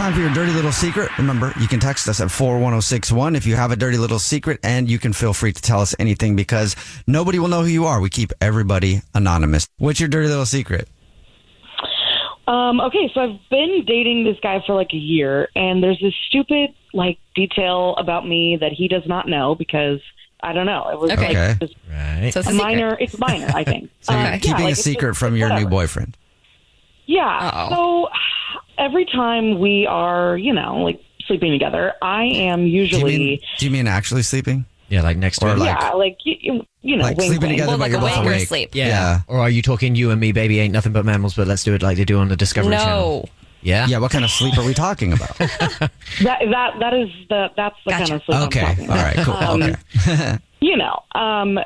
It's time for your dirty little secret. Remember, you can text us at 41061 if you have a dirty little secret, and you can feel free to tell us anything because nobody will know who you are. We keep everybody anonymous. What's your dirty little secret? Um, okay, so I've been dating this guy for like a year, and there's this stupid like detail about me that he does not know because I don't know. It was Okay. like Okay. just Right. a minor. It's minor, I think. So you're Um, yeah, keeping like, a secret just- from your new boyfriend. Yeah. So every time we are, you know, like sleeping together, I am Do you usually mean, do you mean actually sleeping? Yeah, like next to or like, yeah, like you, you, you know, like wink, sleeping wink. together, but you're both awake. Yeah. Or are you talking you and me, baby, ain't nothing but mammals, but let's do it like they do on the Discovery Channel? Yeah. Yeah. What kind of sleep are we talking about? That that that is the that's the kind of sleep Okay. I'm talking about. Okay. All right. Cool. Um, okay. you know, um,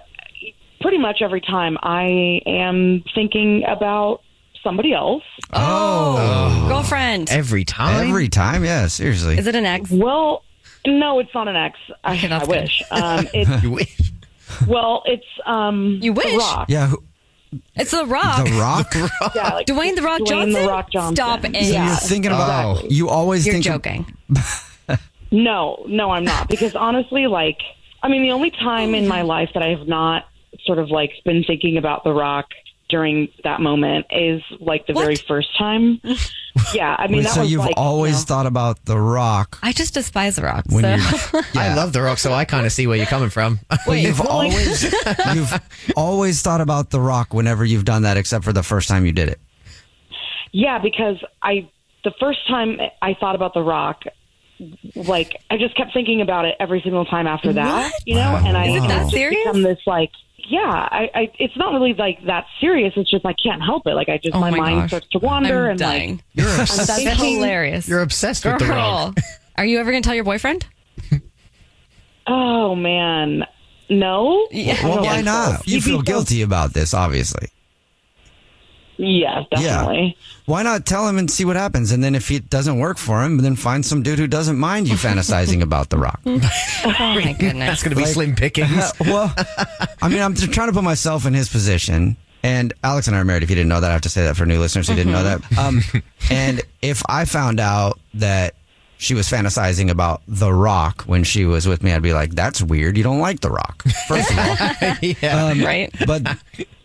pretty much every time I am thinking about somebody else. Oh. Girlfriend. Every time. Every time. Yeah. Seriously. Is it an ex? Well, no, it's not an ex. I, I wish. Um, it's, you wish. Well, it's um, You The wish? Rock. Yeah. Who, It's The Rock. the Rock. Yeah, like Dwayne The Rock Dwayne Johnson? The Rock Johnson. Stop it. So you're thinking about. You always You're think. joking. No, no, I'm not. Because honestly, like, I mean, the only time in my life that I have not sort of like been thinking about The Rock during that moment is like the very first time. yeah, I mean, Wait, that so was you've like, always thought about the Rock I just despise The Rock. when so. you. I love The Rock, so I kind of see where you're coming from. But you've always you've always thought about the Rock whenever you've done that, except for the first time you did it. Yeah, because I the first time I thought about The Rock, like I just kept thinking about it every single time after that, you know, and I Is it that serious? become this like. Yeah, I, I. It's not really like that serious. It's just I can't help it. Like I just Oh my, my mind gosh. starts to wander I'm and dying. like You're I'm obsessed. That's thinking- hilarious. You're obsessed with The Rock. Girl. Are you ever going to tell your boyfriend? Oh man, no. Yeah. Well, why not? You feel guilty about this, obviously. Yeah, definitely. Why not tell him and see what happens? And then if it doesn't work for him, then find some dude who doesn't mind you fantasizing about the Rock. Oh my goodness. That's going to be Like- slim pickings. well, I mean, I'm just trying to put myself in his position. And Alex and I are married. If you didn't know that, I have to say that for new listeners who didn't know that. Um, and if I found out that she was fantasizing about The Rock when she was with me, I'd be like, "That's weird. You don't like The Rock." First of all, yeah. Um, Right. But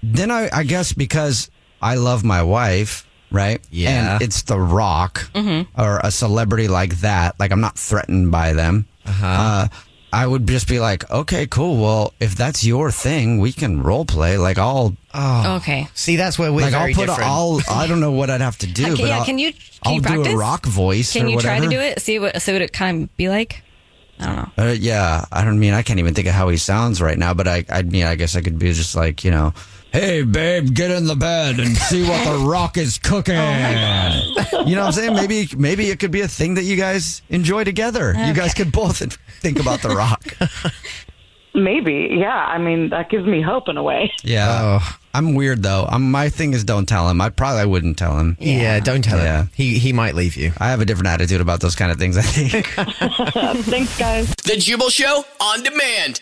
then I, I guess because I love my wife, right? Yeah. And it's The Rock or a celebrity like that. Like I'm not threatened by them. Uh-huh. I would just be like, okay, cool. Well, if that's your thing, we can role play. Like I'll, Okay. See, that's where we're like very I'll put, a, different. I'll, I don't know what I'd have to do. Okay, but yeah, I'll, can you- can I'll you do a rock voice. Can or you try to do it? See what see what it kind of be like? I don't know. Uh, yeah, I don't mean I can't even think of how he sounds right now, but I, I mean, I guess I could be just like you know, Hey, babe, get in the bed and see what the rock is cooking. Oh you know what I'm saying? Maybe maybe it could be a thing that you guys enjoy together. You guys could both think about the rock. Maybe, yeah. I mean, that gives me hope in a way. Yeah. Oh. I'm weird though. I'm, my thing is don't tell him. I probably wouldn't tell him. Yeah, don't tell Yeah. him. He he might leave you. I have a different attitude about those kind of things, I think. Thanks, guys. The Jubal Show on demand.